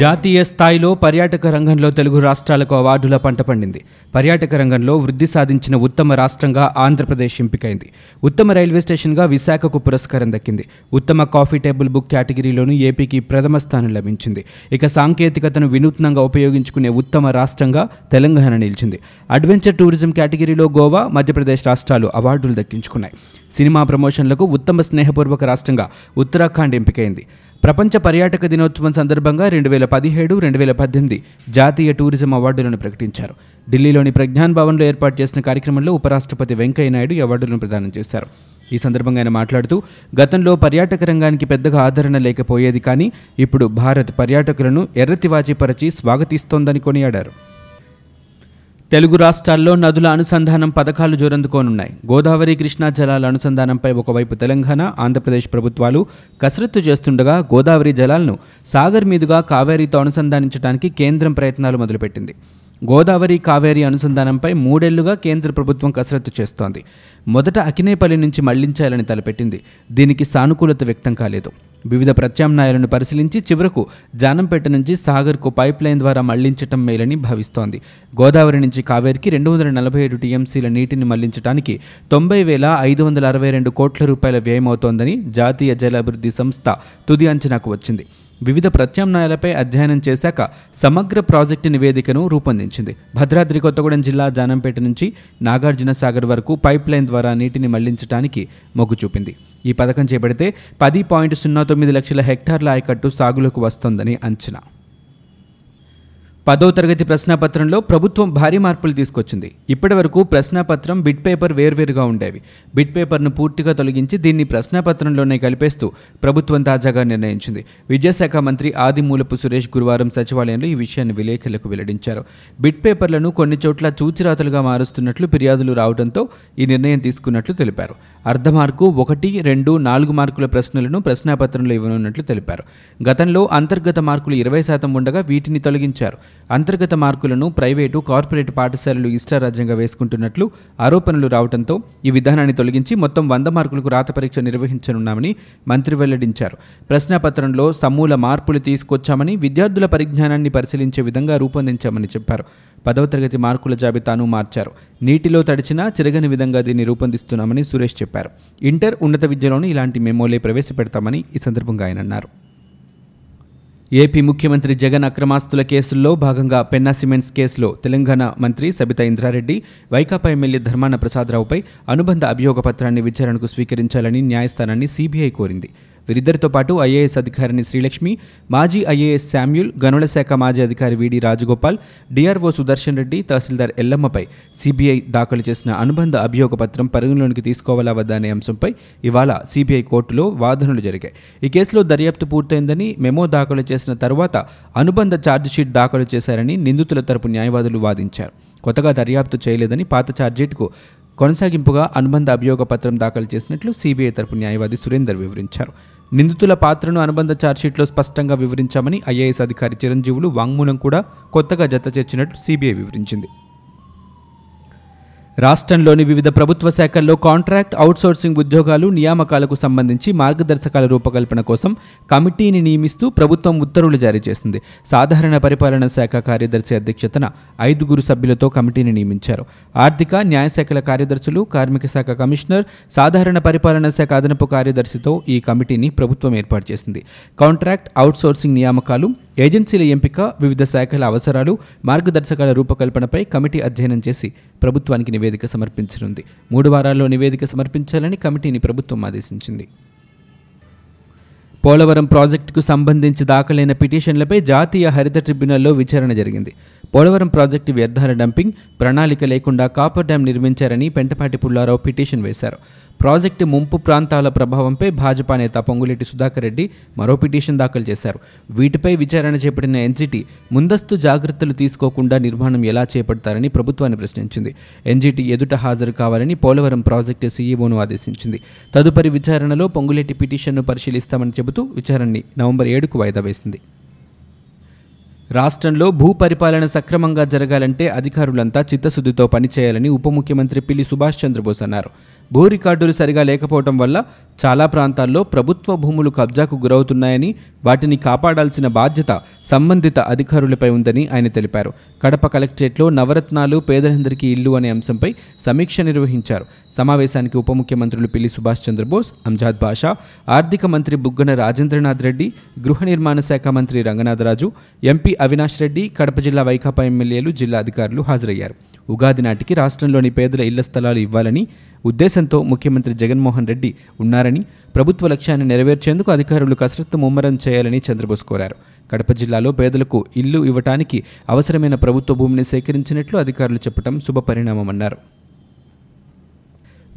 జాతీయ స్థాయిలో పర్యాటక రంగంలో తెలుగు రాష్ట్రాలకు అవార్డుల పంట పండింది. పర్యాటక రంగంలో వృద్ధి సాధించిన ఉత్తమ రాష్ట్రంగా ఆంధ్రప్రదేశ్ ఎంపికైంది. ఉత్తమ రైల్వే స్టేషన్గా విశాఖకు పురస్కారం దక్కింది. ఉత్తమ కాఫీ టేబుల్ బుక్ కేటగిరీలోనూ ఏపీకి ప్రథమ స్థానం లభించింది. ఇక సాంకేతికతను వినూత్నంగా ఉపయోగించుకునే ఉత్తమ రాష్ట్రంగా తెలంగాణ నిలిచింది. అడ్వెంచర్ టూరిజం కేటగిరీలో గోవా మధ్యప్రదేశ్ రాష్ట్రాలు అవార్డులు దక్కించుకున్నాయి. సినిమా ప్రమోషన్లకు ఉత్తమ స్నేహపూర్వక రాష్ట్రంగా ఉత్తరాఖండ్ ఎంపికైంది. ప్రపంచ పర్యాటక దినోత్సవం సందర్భంగా రెండు వేల పదిహేడు రెండు వేల పద్దెనిమిది జాతీయ టూరిజం అవార్డులను ప్రకటించారు. ఢిల్లీలోని ప్రజ్ఞాన్ భవన్లో ఏర్పాటు చేసిన కార్యక్రమంలో ఉపరాష్ట్రపతి వెంకయ్యనాయుడు ఈ అవార్డులను ప్రదానం చేశారు. ఈ సందర్భంగా ఆయన మాట్లాడుతూ గతంలో పర్యాటక రంగానికి పెద్దగా ఆదరణ లేకపోయేది కానీ ఇప్పుడు భారత్ పర్యాటకులను ఎర్రతివాచిపరచి స్వాగతిస్తోందని కొనియాడారు. తెలుగు రాష్ట్రాల్లో నదుల అనుసంధానం పథకాలు జోరందుకోనున్నాయి. గోదావరి కృష్ణా జలాల అనుసంధానంపై ఒకవైపు తెలంగాణ ఆంధ్రప్రదేశ్ ప్రభుత్వాలు కసరత్తు చేస్తుండగా గోదావరి జలాలను సాగర్ మీదుగా కావేరీతో అనుసంధానించడానికి కేంద్రం ప్రయత్నాలు మొదలుపెట్టింది. గోదావరి కావేరీ అనుసంధానంపై మూడేళ్ళుగా కేంద్ర ప్రభుత్వం కసరత్తు చేస్తోంది. మొదట అకినేపల్లి నుంచి మళ్ళించాలని తలపెట్టింది. దీనికి సానుకూలత వ్యక్తం కాలేదు. వివిధ ప్రత్యామ్నాయాలను పరిశీలించి చివరకు జానంపేట నుంచి సాగర్కు పైప్ లైన్ ద్వారా మళ్ళించటం మేలని భావిస్తోంది. గోదావరి నుంచి కావేరికి రెండు వందల నలభై ఏడు టీఎంసీల నీటిని మళ్ళించడానికి తొంభై వేల ఐదు వందల అరవై రెండు కోట్ల రూపాయల వ్యయమవుతోందని జాతీయ జలాభివృద్ధి సంస్థ తుది అంచనాకు వచ్చింది. వివిధ ప్రత్యామ్నాయాలపై అధ్యయనం చేశాక సమగ్ర ప్రాజెక్టు నివేదికను రూపొందించింది. భద్రాద్రి కొత్తగూడెం జిల్లా జానంపేట నుంచి నాగార్జున సాగర్ వరకు పైప్ లైన్ ద్వారా నీటిని మళ్ళించడానికి మొగ్గు చూపింది. ఈ పథకం చేపడితే పది పాయింట్ సున్నా తొమ్మిది లక్షల హెక్టార్ల ఆయకట్టు సాగులోకి వస్తోందని అంచనా. పదో తరగతి ప్రశ్నాపత్రంలో ప్రభుత్వం భారీ మార్పులు తీసుకొచ్చింది. ఇప్పటి వరకు ప్రశ్నాపత్రం బిట్ పేపర్ వేర్వేరుగా ఉండేవి. బిట్ పేపర్ను పూర్తిగా తొలగించి దీన్ని ప్రశ్నాపత్రంలోనే కలిపేస్తూ ప్రభుత్వం తాజాగా నిర్ణయించింది. విద్యాశాఖ మంత్రి ఆదిమూలపు సురేష్ గురువారం సచివాలయంలో ఈ విషయాన్ని విలేకరులకు వెల్లడించారు. బిట్ పేపర్లను కొన్ని చోట్ల చూచిరాతలుగా మారుస్తున్నట్లు ఫిర్యాదులు రావడంతో ఈ నిర్ణయం తీసుకున్నట్లు తెలిపారు. అర్ధ మార్కు ఒకటి రెండు నాలుగు మార్కుల ప్రశ్నలను ప్రశ్నాపత్రంలో ఇవ్వనున్నట్లు తెలిపారు. గతంలో అంతర్గత మార్కులు ఇరవై శాతం ఉండగా వీటిని తొలగించారు. అంతర్గత మార్కులను ప్రైవేటు కార్పొరేట్ పాఠశాలలు ఇష్టారాజ్యంగా వేసుకుంటున్నట్లు ఆరోపణలు రావడంతో ఈ విధానాన్ని తొలగించి మొత్తం వంద మార్కులకు రాత పరీక్ష నిర్వహించనున్నామని మంత్రి వెల్లడించారు. ప్రశ్నాపత్రంలో సమూల మార్పులు తీసుకొచ్చామని విద్యార్థుల పరిజ్ఞానాన్ని పరిశీలించే విధంగా రూపొందించామని చెప్పారు. పదవ తరగతి మార్కుల జాబితాను మార్చారు. నీటిలో తడిచినా చిరగని విధంగా దీన్ని రూపొందిస్తున్నామని సురేష్ చెప్పారు. ఇంటర్ ఉన్నత విద్యలోనూ ఇలాంటి మెమోలే ప్రవేశపెడతామని ఈ సందర్భంగా ఆయన అన్నారు. ఏపీ ముఖ్యమంత్రి జగన్ అక్రమాస్తుల కేసుల్లో భాగంగా పెన్నా సిమెంట్స్ కేసులో తెలంగాణ మంత్రి సబితా ఇంద్రారెడ్డి వైకాపా ఎమ్మెల్యే ధర్మాన ప్రసాదరావుపై అనుబంధ అభియోగ పత్రాన్ని విచారణకు స్వీకరించాలని న్యాయస్థానాన్ని సీబీఐ కోరింది. వీరిద్దరితో పాటు ఐఏఎస్ అధికారిని శ్రీలక్ష్మి మాజీ ఐఏఎస్ శామ్యుల్ గనుల శాఖ మాజీ అధికారి V D Rajagopal DRO Sudarshan Reddy తహసీల్దార్ ఎల్లమ్మపై సిబిఐ దాఖలు చేసిన అనుబంధ అభియోగ పత్రం పరిగణలోనికి తీసుకోవాలా వద్దా అనే అంశంపై ఇవాళ సిబిఐ కోర్టులో వాదనలు జరిగాయి. ఈ కేసులో దర్యాప్తు పూర్తయిందని మెమో దాఖలు చేసిన తర్వాత అనుబంధ ఛార్జిషీట్ దాఖలు చేశారని నిందితుల తరపు న్యాయవాదులు వాదించారు. కొత్తగా దర్యాప్తు చేయలేదని పాత ఛార్జీట్కు కొనసాగింపుగా అనుబంధ అభియోగ పత్రం దాఖలు చేసినట్లు సిబిఐ తరపు న్యాయవాది సురేందర్ వివరించారు. నిందితుల పాత్రను అనుబంధ ఛార్జ్షీట్లో స్పష్టంగా వివరించామని ఐఏఎస్ అధికారి చిరంజీవులు వాంగ్మూలం కూడా కొత్తగా జత చేర్చినట్లు సిబిఐ వివరించింది. రాష్ట్రంలోని వివిధ ప్రభుత్వ శాఖల్లో కాంట్రాక్ట్ అవుట్సోర్సింగ్ ఉద్యోగాలు నియామకాలకు సంబంధించి మార్గదర్శకాల రూపకల్పన కోసం కమిటీని నియమిస్తూ ప్రభుత్వం ఉత్తర్వులు జారీ చేసింది. సాధారణ పరిపాలన శాఖ కార్యదర్శి అధ్యక్షతన ఐదుగురు సభ్యులతో కమిటీని నియమించారు. ఆర్థిక న్యాయశాఖల కార్యదర్శులు కార్మిక శాఖ కమిషనర్ సాధారణ పరిపాలన శాఖ అదనపు కార్యదర్శితో ఈ కమిటీని ప్రభుత్వం ఏర్పాటు చేసింది. కాంట్రాక్ట్ అవుట్సోర్సింగ్ నియామకాలు ఏజెన్సీల ఎంపిక వివిధ శాఖల అవసరాలు మార్గదర్శకాల రూపకల్పనపై కమిటీ అధ్యయనం చేసి ప్రభుత్వానికి నివేదిక సమర్పించనుంది. మూడు వారాల్లో నివేదిక సమర్పించాలని కమిటీని ప్రభుత్వం ఆదేశించింది. పోలవరం ప్రాజెక్టుకు సంబంధించి దాఖలైన పిటిషన్లపై జాతీయ హరిత ట్రిబ్యునల్లో విచారణ జరిగింది. పోలవరం ప్రాజెక్టు వ్యర్థాల డంపింగ్ ప్రణాళిక లేకుండా కాపర్ డ్యాం నిర్మించారని పెంటపాటి పుల్లారావు పిటిషన్ వేశారు. ప్రాజెక్టు ముంపు ప్రాంతాల ప్రభావంపై భాజపా నేత పొంగులేటి సుధాకర్ రెడ్డి మరో పిటిషన్ దాఖలు చేశారు. వీటిపై విచారణ చేపట్టిన ఎన్జిటి ముందస్తు జాగ్రత్తలు తీసుకోకుండా నిర్మాణం ఎలా చేపడతారని ప్రభుత్వాన్ని ప్రశ్నించింది. ఎన్జిటి ఎదుట హాజరు కావాలని పోలవరం ప్రాజెక్టు సీఈఓను ఆదేశించింది. తదుపరి విచారణలో పొంగులేటి పిటిషన్ను పరిశీలిస్తామని చెబుతూ విచారణని నవంబర్ ఏడుకు వాయిదా వేసింది. రాష్ట్రంలో భూ పరిపాలన సక్రమంగా జరగాలంటే అధికారులంతా చిత్తశుద్ధితో పనిచేయాలని ఉప ముఖ్యమంత్రి పిల్లి సుభాష్ చంద్రబోస్ అన్నారు. భూ రికార్డులు సరిగా లేకపోవడం వల్ల చాలా ప్రాంతాల్లో ప్రభుత్వ భూములు కబ్జాకు గురవుతున్నాయని వాటిని కాపాడాల్సిన బాధ్యత సంబంధిత అధికారులపై ఉందని ఆయన తెలిపారు. కడప కలెక్టరేట్లో నవరత్నాలు పేదలందరికీ ఇల్లు అనే అంశంపై సమీక్ష నిర్వహించారు. సమావేశానికి ఉప ముఖ్యమంత్రులు పిల్లి సుభాష్ చంద్రబోస్ అంజాద్ బాషా ఆర్థిక మంత్రి బుగ్గన రాజేంద్రనాథ్ రెడ్డి గృహ నిర్మాణ శాఖ మంత్రి రంగనాథరాజు ఎంపీ అవినాష్ రెడ్డి కడప జిల్లా వైకాపా ఎమ్మెల్యేలు జిల్లా అధికారులు హాజరయ్యారు. ఉగాది నాటికి రాష్ట్రంలోని పేదల ఇళ్ళ స్థలాలు ఇవ్వాలని ఉద్దేశంతో ముఖ్యమంత్రి జగన్మోహన్ రెడ్డి ఉన్నారని ప్రభుత్వ లక్ష్యాన్ని నెరవేర్చేందుకు అధికారులు కసరత్తు ముమ్మరం చేయాలని చంద్రబోస్ కోరారు. కడప జిల్లాలో పేదలకు ఇల్లు ఇవ్వటానికి అవసరమైన ప్రభుత్వ భూమిని సేకరించినట్లు అధికారులు చెప్పడం శుభపరిణామమన్నారు.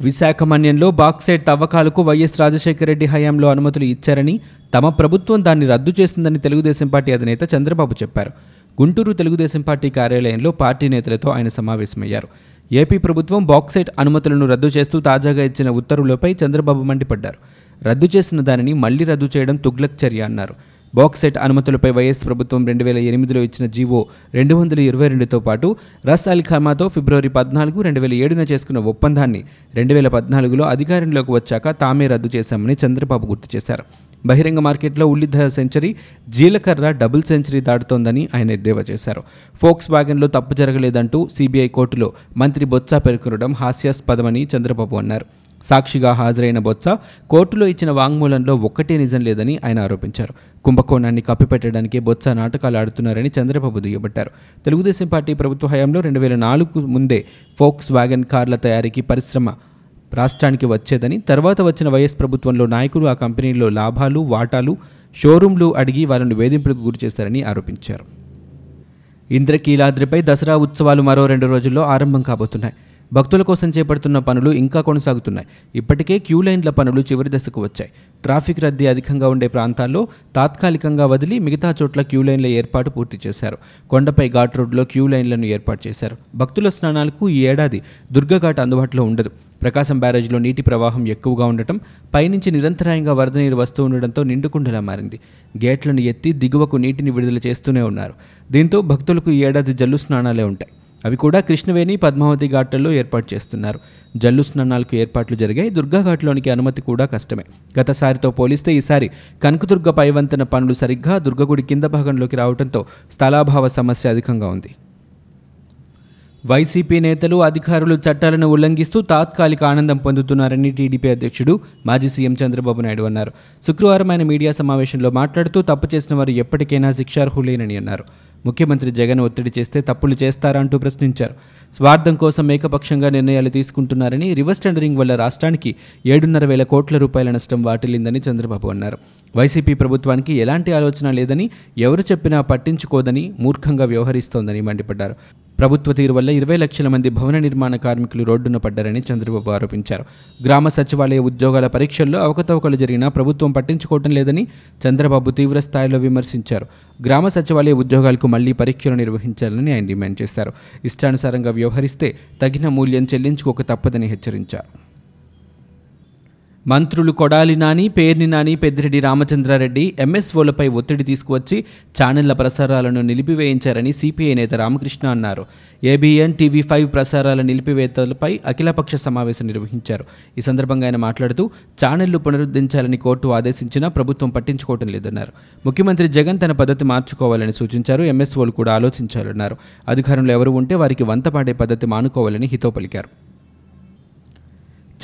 విశాఖ మన్యంలో బాక్సైట్ తవ్వకాలకు వైఎస్ రాజశేఖర రెడ్డి హయాంలో అనుమతులు ఇచ్చారని తమ ప్రభుత్వం దాన్ని రద్దు చేసిందని తెలుగుదేశం పార్టీ అధినేత చంద్రబాబు చెప్పారు. గుంటూరు తెలుగుదేశం పార్టీ కార్యాలయంలో పార్టీ నేతలతో ఆయన సమావేశమయ్యారు. ఏపీ ప్రభుత్వం బాక్సైట్ అనుమతులను రద్దు చేస్తూ తాజాగా ఇచ్చిన ఉత్తర్వులపై చంద్రబాబు మండిపడ్డారు. రద్దు చేసిన దానిని మళ్ళీ రద్దు చేయడం తుగ్లక్ చర్య అన్నారు. బాక్సైట్ అనుమతులపై వైఎస్ ప్రభుత్వం రెండు వేల ఎనిమిదిలో ఇచ్చిన జీవో రెండు వందల ఇరవై రెండుతో పాటు రస్ అలీ ఖామాతో ఫిబ్రవరి పద్నాలుగు రెండు వేల ఏడున చేసుకున్న ఒప్పందాన్ని రెండు వేల పద్నాలుగులో అధికారంలోకి వచ్చాక తామే రద్దు చేశామని చంద్రబాబు గుర్తు చేశారు. బహిరంగ మార్కెట్లో ఉల్లిధర సెంచరీ జీలకర్ర డబుల్ సెంచరీ దాటుతోందని ఆయన ఎద్దేవా చేశారు. ఫోక్స్ వ్యాగన్లో తప్పు జరగలేదంటూ సిబిఐ కోర్టులో మంత్రి బొత్స పేర్కొనడం హాస్యాస్పదమని చంద్రబాబు అన్నారు. సాక్షిగా హాజరైన బొత్స కోర్టులో ఇచ్చిన వాంగ్మూలంలో ఒక్కటే నిజం లేదని ఆయన ఆరోపించారు. కుంభకోణాన్ని కప్పిపెట్టడానికి బొత్స నాటకాలు ఆడుతున్నారని చంద్రబాబు దుయ్యబట్టారు. తెలుగుదేశం పార్టీ ప్రభుత్వ హయాంలో రెండు వేల నాలుగు ముందే ఫోక్స్ వ్యాగన్ కార్ల తయారీకి పరిశ్రమ రాష్ట్రానికి వచ్చేదని తర్వాత వచ్చిన వైఎస్ ప్రభుత్వంలో నాయకులు ఆ కంపెనీలో లాభాలు వాటాలు షోరూంలు అడిగి వాళ్ళను వేధింపులకు గురిచేశారని ఆరోపించారు. ఇంద్రకీలాద్రిపై దసరా ఉత్సవాలు మరో రెండు రోజుల్లో ఆరంభం కాబోతున్నాయి. భక్తుల కోసం చేపడుతున్న పనులు ఇంకా కొనసాగుతున్నాయి. ఇప్పటికే క్యూ లైన్ల పనులు చివరి దశకు వచ్చాయి. ట్రాఫిక్ రద్దీ అధికంగా ఉండే ప్రాంతాల్లో తాత్కాలికంగా వదిలి మిగతా చోట్ల క్యూ లైన్ల ఏర్పాటు పూర్తి చేశారు. కొండపై ఘాట్ రోడ్లో క్యూ లైన్లను ఏర్పాటు చేశారు. భక్తుల స్నానాలకు ఈ ఏడాది దుర్గఘాట్ అందుబాటులో ఉండదు. ప్రకాశం బ్యారేజ్లో నీటి ప్రవాహం ఎక్కువగా ఉండటం పైనుంచి నిరంతరాయంగా వరద నీరు వస్తూ ఉండడంతో నిండుకుండలా మారింది. గేట్లను ఎత్తి దిగువకు నీటిని విడుదల చేస్తూనే ఉన్నారు. దీంతో భక్తులకు ఈ ఏడాది జల్లు స్నానాలే ఉంటాయి. అవి కూడా కృష్ణవేణి పద్మావతి ఘాట్లలో ఏర్పాటు చేస్తున్నారు. జల్లు స్నానాలకు ఏర్పాట్లు జరిగాయి. దుర్గాఘాట్లోనికి అనుమతి కూడా కష్టమే. గతసారితో పోలిస్తే ఈసారి కనకదుర్గ పైవంతన పనులు సరిగ్గా దుర్గగుడి కింద భాగంలోకి రావడంతో స్థలాభావ సమస్య అధికంగా ఉంది. వైసీపీ నేతలు అధికారులు చట్టాలను ఉల్లంఘిస్తూ తాత్కాలిక ఆనందం పొందుతున్నారని టీడీపీ అధ్యక్షుడు మాజీ సీఎం చంద్రబాబు నాయుడు అన్నారు. శుక్రవారం ఆయన మీడియా సమావేశంలో మాట్లాడుతూ తప్పు చేసిన వారు ఎప్పటికైనా శిక్షార్హులేనని అన్నారు. ముఖ్యమంత్రి జగన్ ఒత్తిడి చేస్తే తప్పులు చేస్తారంటూ ప్రశ్నించారు. స్వార్థం కోసం ఏకపక్షంగా నిర్ణయాలు తీసుకుంటున్నారని రివర్స్ టెండరింగ్ వల్ల రాష్ట్రానికి ఏడున్నర వేల కోట్ల రూపాయల నష్టం వాటిల్లిందని చంద్రబాబు అన్నారు. వైసీపీ ప్రభుత్వానికి ఎలాంటి ఆలోచన లేదని ఎవరు చెప్పినా పట్టించుకోదని మూర్ఖంగా వ్యవహరిస్తోందని మండిపడ్డారు. ప్రభుత్వ తీరు వల్ల ఇరవై లక్షల మంది భవన నిర్మాణ కార్మికులు రోడ్డున పడ్డారని చంద్రబాబు ఆరోపించారు. గ్రామ సచివాలయ ఉద్యోగాల పరీక్షల్లో అవకతవకలు జరిగినా ప్రభుత్వం పట్టించుకోవటం లేదని చంద్రబాబు తీవ్ర స్థాయిలో విమర్శించారు. గ్రామ సచివాలయ ఉద్యోగాలకు మళ్ళీ పరీక్షలు నిర్వహించాలని ఆయన డిమాండ్ చేశారు. ఇష్టానుసారంగా వ్యవహరిస్తే తగిన మూల్యం చెల్లించుకోక తప్పదని హెచ్చరించారు. మంత్రులు కొడాలి నాని పేర్ని నాని పెద్దిరెడ్డి రామచంద్రారెడ్డి ఎంఎస్ఓలపై ఒత్తిడి తీసుకువచ్చి ఛానళ్ళ ప్రసారాలను నిలిపివేయించారని సిపిఐ నేత రామకృష్ణ అన్నారు. ఏబిఎన్ టీవీ ఫైవ్ ప్రసారాల నిలిపివేతలపై అఖిలపక్ష సమావేశం నిర్వహించారు. ఈ సందర్భంగా ఆయన మాట్లాడుతూ ఛానళ్ళు పునరుద్ధరించాలని కోర్టు ఆదేశించినా ప్రభుత్వం పట్టించుకోవటం లేదన్నారు. ముఖ్యమంత్రి జగన్ తన పద్ధతి మార్చుకోవాలని సూచించారు ఎంఎస్ఓలు కూడా ఆలోచించాలన్నారు. అధికారంలో ఎవరు ఉంటే వారికి వంతపాడే పద్ధతి మానుకోవాలని హితో పలికారు.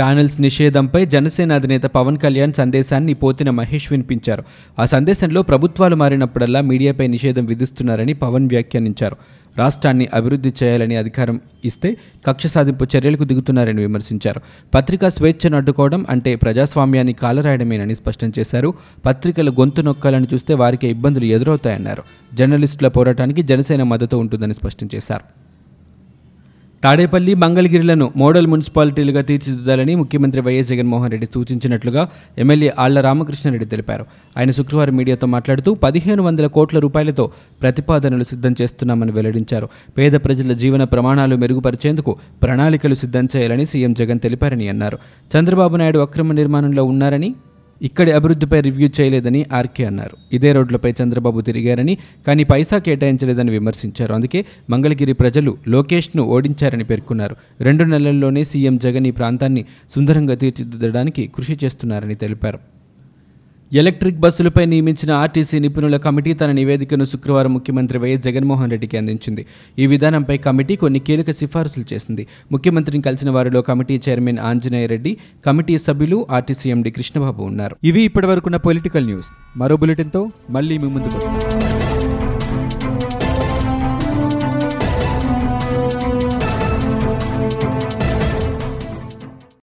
ఛానల్స్ నిషేధంపై జనసేన అధినేత పవన్ కళ్యాణ్ సందేశాన్ని పోతిన మహేష్ వినిపించారు. ఆ సందేశంలో ప్రభుత్వాలు మారినప్పుడల్లా మీడియాపై నిషేధం విధిస్తున్నారని పవన్ వ్యాఖ్యానించారు. రాష్ట్రాన్ని అభివృద్ధి చేయాలని అధికారం ఇస్తే కక్ష సాధింపు చర్యలకు దిగుతున్నారని విమర్శించారు. పత్రికా స్వేచ్ఛను అడ్డుకోవడం అంటే ప్రజాస్వామ్యాన్ని కాలరాయడమేనని స్పష్టం చేశారు. పత్రికల గొంతు నొక్కాలని చూస్తే వారికి ఇబ్బందులు ఎదురవుతాయన్నారు. జర్నలిస్టుల పోరాటానికి జనసేన మద్దతు ఉంటుందని స్పష్టం చేశారు. తాడేపల్లి మంగళగిరిలను మోడల్ మున్సిపాలిటీలుగా తీర్చిదిద్దాలని ముఖ్యమంత్రి వైఎస్ జగన్మోహన్ రెడ్డి సూచించినట్లుగా ఎమ్మెల్యే ఆళ్ళ రామకృష్ణారెడ్డి తెలిపారు. ఆయన శుక్రవారం మీడియాతో మాట్లాడుతూ పదిహేను వందల కోట్ల రూపాయలతో ప్రతిపాదనలు సిద్ధం చేస్తున్నామని వెల్లడించారు. పేద ప్రజల జీవన ప్రమాణాలు మెరుగుపరిచేందుకు ప్రణాళికలు సిద్ధం చేయాలని సీఎం జగన్ తెలిపారని అన్నారు. చంద్రబాబు నాయుడు అక్రమ నిర్మాణంలో ఉన్నారని ఇక్కడి అభివృద్ధిపై రివ్యూ చేయలేదని ఆర్కే అన్నారు. ఇదే రోడ్లపై చంద్రబాబు తిరిగారని కానీ పైసా కేటాయించలేదని విమర్శించారు. అందుకే మంగళగిరి ప్రజలు లోకేష్ను ఓడించారని పేర్కొన్నారు. రెండు నెలల్లోనే సీఎం జగన్ ఈ ప్రాంతాన్ని సుందరంగా తీర్చిదిద్దడానికి కృషి చేస్తున్నారని తెలిపారు. ఎలక్ట్రిక్ బస్సులపై నియమించిన ఆర్టీసీ నిపుణుల కమిటీ తన నివేదికను శుక్రవారం ముఖ్యమంత్రి వైఎస్ జగన్మోహన్ రెడ్డికి అందించింది. ఈ విధానంపై కమిటీ కొన్ని కీలక సిఫార్సులు చేసింది. ముఖ్యమంత్రిని కలిసిన వారిలో committee chairman Anjaneya Reddy committee సభ్యులు ఆర్టీసీ ఎండీ కృష్ణబాబు ఉన్నారు. ఇవి ఇప్పటివరకున్న పొలిటికల్ న్యూస్. మరో బులెటిన్తో మళ్ళీ మీ ముందుకు వస్తాం.